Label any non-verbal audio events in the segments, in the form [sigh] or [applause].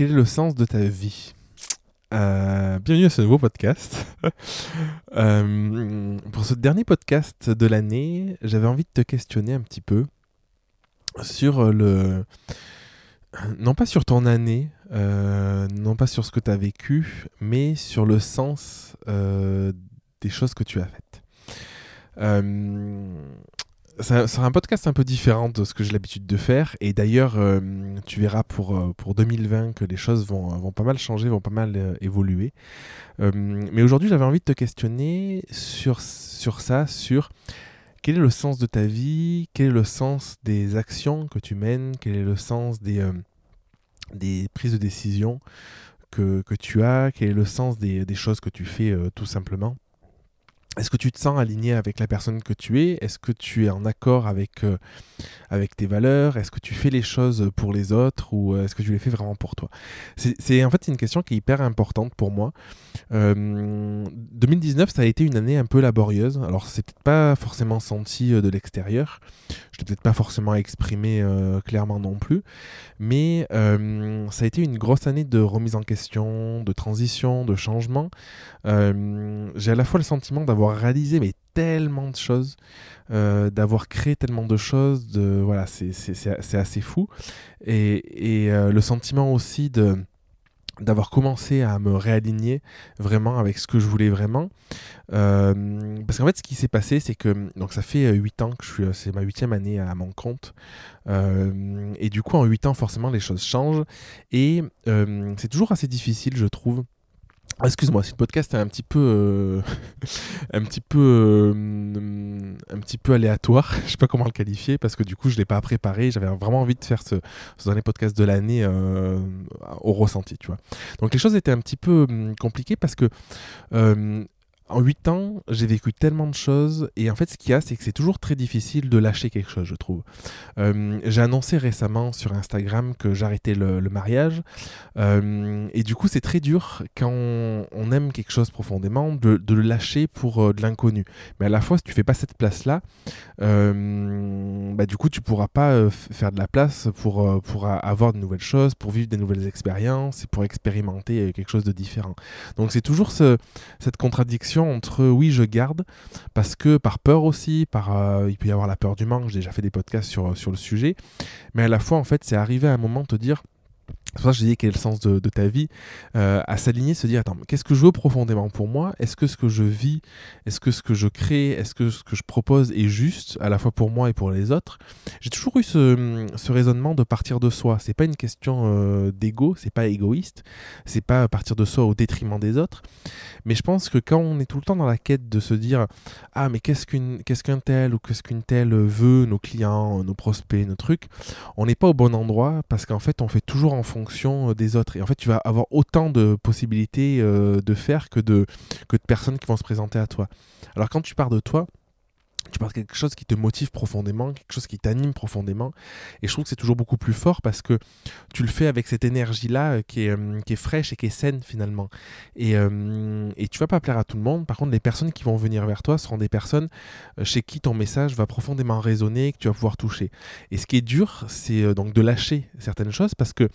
quel est le sens de ta vie? Euh, Bienvenue à ce nouveau podcast. [laughs] Euh, pour ce dernier podcast de l'année, j'avais envie de te questionner un petit peu sur le... Non pas sur ton année, euh, non pas sur ce que tu as vécu, mais sur le sens des choses que tu as faites sera un podcast un peu différent de ce que j'ai l'habitude de faire. Et d'ailleurs, euh, tu verras pour, euh, pour 2020 que les choses vont, vont pas mal changer, vont pas mal euh, évoluer. mais aujourd'hui, j'avais envie de te questionner sur, sur ça, sur quel est le sens de ta vie, quel est le sens des actions que tu mènes, quel est le sens des, des prises de décision que, que, tu as, quel est le sens des, des choses que tu fais tout simplement. Est-ce que tu te sens aligné avec la personne que tu es? Est-ce que tu es en accord avec, euh, avec tes valeurs? Est-ce que tu fais les choses pour les autres ou euh, est-ce que tu les fais vraiment pour toi? C'est en fait une question qui est hyper importante pour moi. 2019, euh, ça a été une année un peu laborieuse. Alors c'est peut-être pas forcément senti de l'extérieur. Peut-être pas forcément exprimé clairement non plus. Mais ça a été une grosse année de remise en question, de transition, de changement. J'ai à la fois le sentiment d'avoir réalisé mais tellement de choses, euh, d'avoir créé tellement de choses, de voilà, c'est assez fou. Et, et euh, le sentiment aussi de d'avoir commencé à me réaligner vraiment avec ce que je voulais vraiment. Euh, parce qu'en fait, ce qui s'est passé, c'est que donc ça fait 8 ans que je suis, c'est ma huitième année à mon compte. et du coup, en 8 ans, forcément, les choses changent. Et c'est toujours assez difficile, je trouve, excuse-moi, si le podcast est un petit peu, euh, [laughs] un petit peu, euh, un petit peu aléatoire, [laughs] je sais pas comment le qualifier parce que du coup je l'ai pas préparé. J'avais vraiment envie de faire ce, ce dernier podcast de l'année euh, au ressenti, tu vois. Donc les choses étaient un petit peu hum, compliquées parce que en 8 ans, j'ai vécu tellement de choses et en fait ce qu'il y a c'est que c'est toujours très difficile de lâcher quelque chose je trouve. Euh, j'ai annoncé récemment sur Instagram que j'arrêtais le, mariage euh, et du coup c'est très dur quand on, aime quelque chose profondément de, le lâcher pour euh, de l'inconnu. Mais à la fois si tu fais pas cette place là, bah, du coup tu pourras pas faire de la place pour, pour avoir de nouvelles choses, pour vivre des nouvelles expériences et pour expérimenter quelque chose de différent. Donc c'est toujours ce, cette contradiction entre oui, je garde, parce que par peur aussi, par, euh, il peut y avoir la peur du manque, j'ai déjà fait des podcasts sur, le sujet, mais à la fois, en fait, c'est arrivé à un moment de te dire, c'est je disais quel est le sens de, ta vie, euh, à s'aligner, se dire attends, qu'est-ce que je veux profondément pour moi? Est-ce que ce que je vis, est-ce que ce que je crée, est-ce que ce que je propose est juste à la fois pour moi et pour les autres? J'ai toujours eu ce, ce, raisonnement de partir de soi. C'est pas une question euh, d'ego, c'est pas égoïste, c'est pas partir de soi au détriment des autres. Mais je pense que quand on est tout le temps dans la quête de se dire ah mais qu'est-ce qu'une qu'est-ce qu'un tel ou qu'est-ce qu'une telle veut, nos clients, nos prospects, nos trucs, on n'est pas au bon endroit parce qu'en fait on fait toujours en fonction euh, des autres. Et en fait, tu vas avoir autant de possibilités euh, de faire que de, que de personnes qui vont se présenter à toi. Alors quand tu pars de toi, tu parles de quelque chose qui te motive profondément, quelque chose qui t'anime profondément. Et je trouve que c'est toujours beaucoup plus fort parce que tu le fais avec cette énergie-là euh, qui, est, euh, qui est fraîche et qui est saine finalement. Et, euh, et tu vas pas plaire à tout le monde. Par contre, les personnes qui vont venir vers toi seront des personnes chez qui ton message va profondément résonner, que tu vas pouvoir toucher. Et ce qui est dur, c'est donc de lâcher certaines choses parce que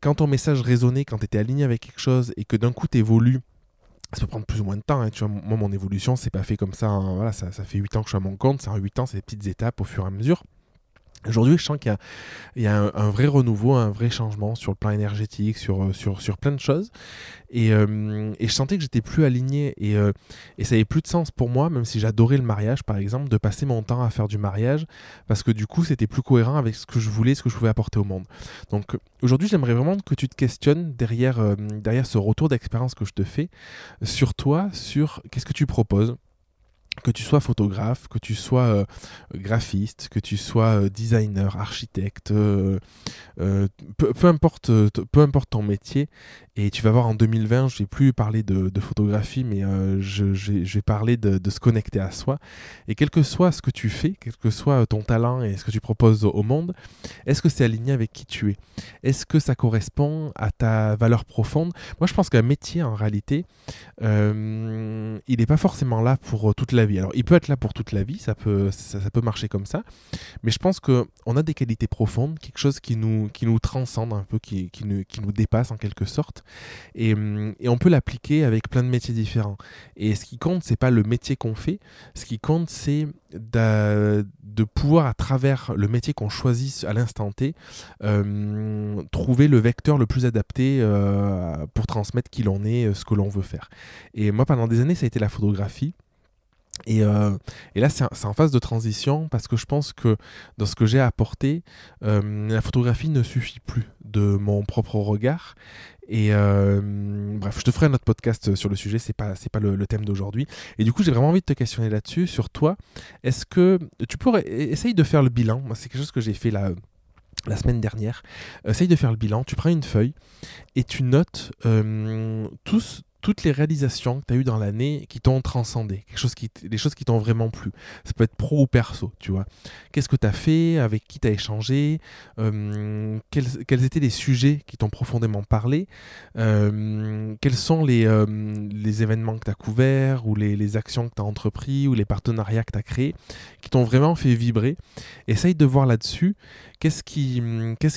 quand ton message résonnait, quand tu étais aligné avec quelque chose et que d'un coup tu évolues ça peut prendre plus ou moins de temps. Hein. Tu vois, moi, mon évolution, c'est pas fait comme ça. Hein. Voilà, ça, ça, fait 8 ans que je suis à mon compte. C'est en 8 ans, c'est des petites étapes au fur et à mesure. Aujourd'hui, je sens qu'il y a, un, vrai renouveau, un vrai changement sur le plan énergétique, sur, euh, sur, sur plein de choses. Et, euh, et je sentais que j'étais plus aligné et, euh, ça n'avait plus de sens pour moi, même si j'adorais le mariage, par exemple, de passer mon temps à faire du mariage, parce que du coup, c'était plus cohérent avec ce que je voulais, ce que je pouvais apporter au monde. Donc aujourd'hui, j'aimerais vraiment que tu te questionnes derrière, derrière ce retour d'expérience que je te fais, sur toi, sur qu'est-ce que tu proposes que tu sois photographe, que tu sois euh, graphiste, que tu sois euh, designer, architecte, euh, peu, importe, peu importe ton métier, et tu vas voir en 2020, je vais plus parler de, photographie, mais vais parler de, de, se connecter à soi. Et quel que soit ce que tu fais, quel que soit ton talent et ce que tu proposes au monde, est-ce que c'est aligné avec qui tu es? Est-ce que ça correspond à ta valeur profonde? Moi, je pense qu'un métier, en réalité, il n'est pas forcément là pour toute la Alors, il peut être là pour toute la vie, ça peut, ça, peut marcher comme ça, mais je pense qu'on a des qualités profondes, quelque chose qui nous, qui nous transcende un peu, qui, qui, nous, qui nous dépasse en quelque sorte, et, et on peut l'appliquer avec plein de métiers différents. Et ce qui compte, c'est pas le métier qu'on fait, ce qui compte, c'est de, pouvoir, à travers le métier qu'on choisit à l'instant T, euh, trouver le vecteur le plus adapté euh, pour transmettre qui l'on est, euh, ce que l'on veut faire. Et moi, pendant des années, ça a été la photographie. Et, et, là, c'est en phase de transition parce que je pense que dans ce que j'ai apporté, la photographie ne suffit plus de mon propre regard. Et bref, je te ferai un autre podcast sur le sujet, c'est pas, pas le, thème d'aujourd'hui. Et du coup, j'ai vraiment envie de te questionner là-dessus, sur toi. Est-ce que tu pourrais essayer de faire le bilan Moi, c'est quelque chose que j'ai fait la semaine dernière. Essaye de faire le bilan, tu prends une feuille et tu notes euh, tous, toutes les réalisations que tu as eues dans l'année qui t'ont transcendé, quelque des choses qui t'ont vraiment plu. Ça peut être pro ou perso, tu vois. Qu'est-ce que tu as fait, avec qui tu as échangé, euh, quels, étaient les sujets qui t'ont profondément parlé, euh, quels sont les, euh, les événements que tu as couverts, ou les, les actions que tu as entrepris, ou les partenariats que tu as créés, qui t'ont vraiment fait vibrer. Essaye de voir là-dessus qu'est-ce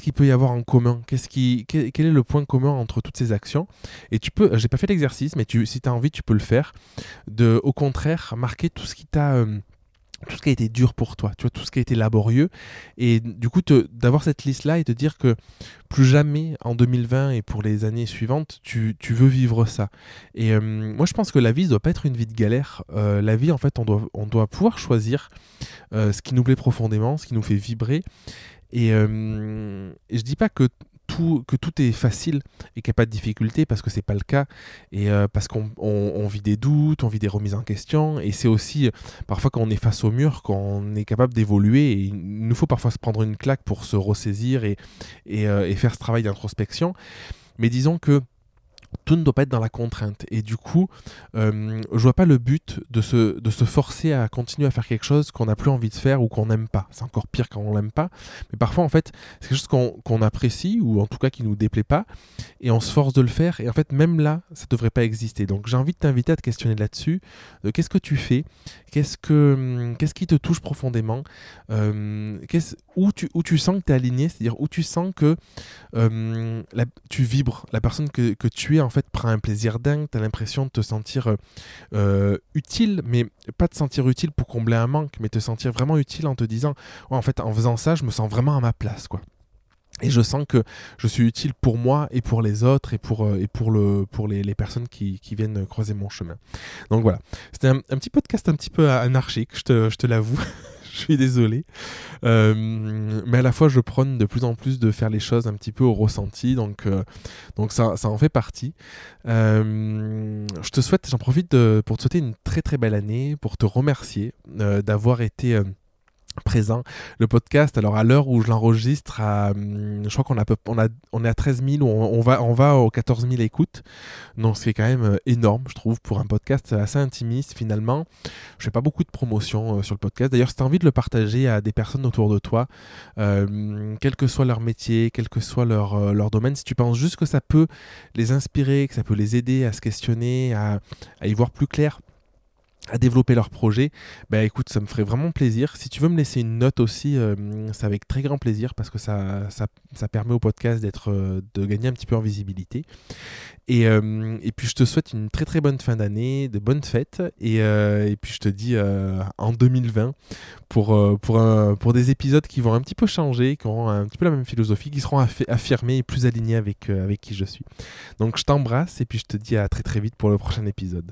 qui, peut y avoir en commun, quel, est le point commun entre toutes ces actions? Et tu peux, j'ai pas fait l'exercice, mais tu, si tu as envie, tu peux le faire. De, au contraire, marquer tout ce qui t'a. Euh, tout ce qui a été dur pour toi, tu vois, tout ce qui a été laborieux, et du coup d'avoir cette liste-là et te dire que plus jamais en 2020 et pour les années suivantes, tu, tu veux vivre ça. Et euh, moi je pense que la vie ne doit pas être une vie de galère. Euh, la vie, en fait, on doit, on doit pouvoir choisir ce qui nous plaît profondément, ce qui nous fait vibrer. Et, et je dis pas que que tout est facile et qu'il n'y a pas de difficulté parce que c'est pas le cas et euh, parce qu'on vit des doutes, on vit des remises en question et c'est aussi euh, parfois quand on est face au mur qu'on est capable d'évoluer et il nous faut parfois se prendre une claque pour se ressaisir et, et, euh, et faire ce travail d'introspection. Mais disons que tout ne doit pas être dans la contrainte. Et du coup, euh, je vois pas le but de se, de se forcer à continuer à faire quelque chose qu'on n'a plus envie de faire ou qu'on n'aime pas. C'est encore pire quand on l'aime pas. Mais parfois, en fait, c'est quelque chose qu'on apprécie ou en tout cas qui nous déplaît pas. Et on se force de le faire. Et en fait, même là, ça devrait pas exister. Donc j'ai envie de t'inviter à te questionner là-dessus. De qu'est-ce que tu fais? Qu'est-ce que qu'est-ce qui te touche profondément? Euh, où, tu, où tu sens que tu es aligné, c'est-à-dire où tu sens que euh, tu vibres. La personne que, que tu es en fait prend un plaisir dingue, tu as l'impression de te sentir euh, euh, utile, mais pas te sentir utile pour combler un manque, mais te sentir vraiment utile en te disant, en fait, en faisant ça, je me sens vraiment à ma place, quoi. Et je sens que je suis utile pour moi et pour les autres et pour, euh, et pour, le, pour les, personnes qui, qui, viennent croiser mon chemin. Donc voilà, c'était un, un, petit podcast un petit peu anarchique, je te, je te l'avoue. [laughs] [laughs] je suis désolé. Euh, mais à la fois, je prône de plus en plus de faire les choses un petit peu au ressenti, donc, euh, donc ça, ça, en fait partie. Euh, je te souhaite, j'en profite pour te souhaiter une très très belle année, pour te remercier d'avoir été présent. Le podcast, alors à l'heure où je l'enregistre, hum, je crois qu'on a, on a, on est à 13 000, on, on, va, on va aux 14 000 écoutes. Donc c'est quand même euh, énorme, je trouve, pour un podcast assez intimiste finalement. Je fais pas beaucoup de promotion euh, sur le podcast. D'ailleurs, si tu as envie de le partager à des personnes autour de toi, euh, quel que soit leur métier, quel que soit leur, leur domaine, si tu penses juste que ça peut les inspirer, que ça peut les aider à se questionner, à, à y voir plus clair à développer leur projet, bah écoute, ça me ferait vraiment plaisir. Si tu veux me laisser une note aussi, euh, c'est avec très grand plaisir parce que ça, ça, ça permet au podcast d'être, euh, de gagner un petit peu en visibilité. Et, euh, et, puis je te souhaite une très très bonne fin d'année, de bonnes fêtes. Et, et puis je te dis en 2020 pour, pour, pour des épisodes qui vont un petit peu changer, qui auront un petit peu la même philosophie, qui seront affirmés et plus alignés avec, avec qui je suis. Donc je t'embrasse et puis je te dis à très très vite pour le prochain épisode.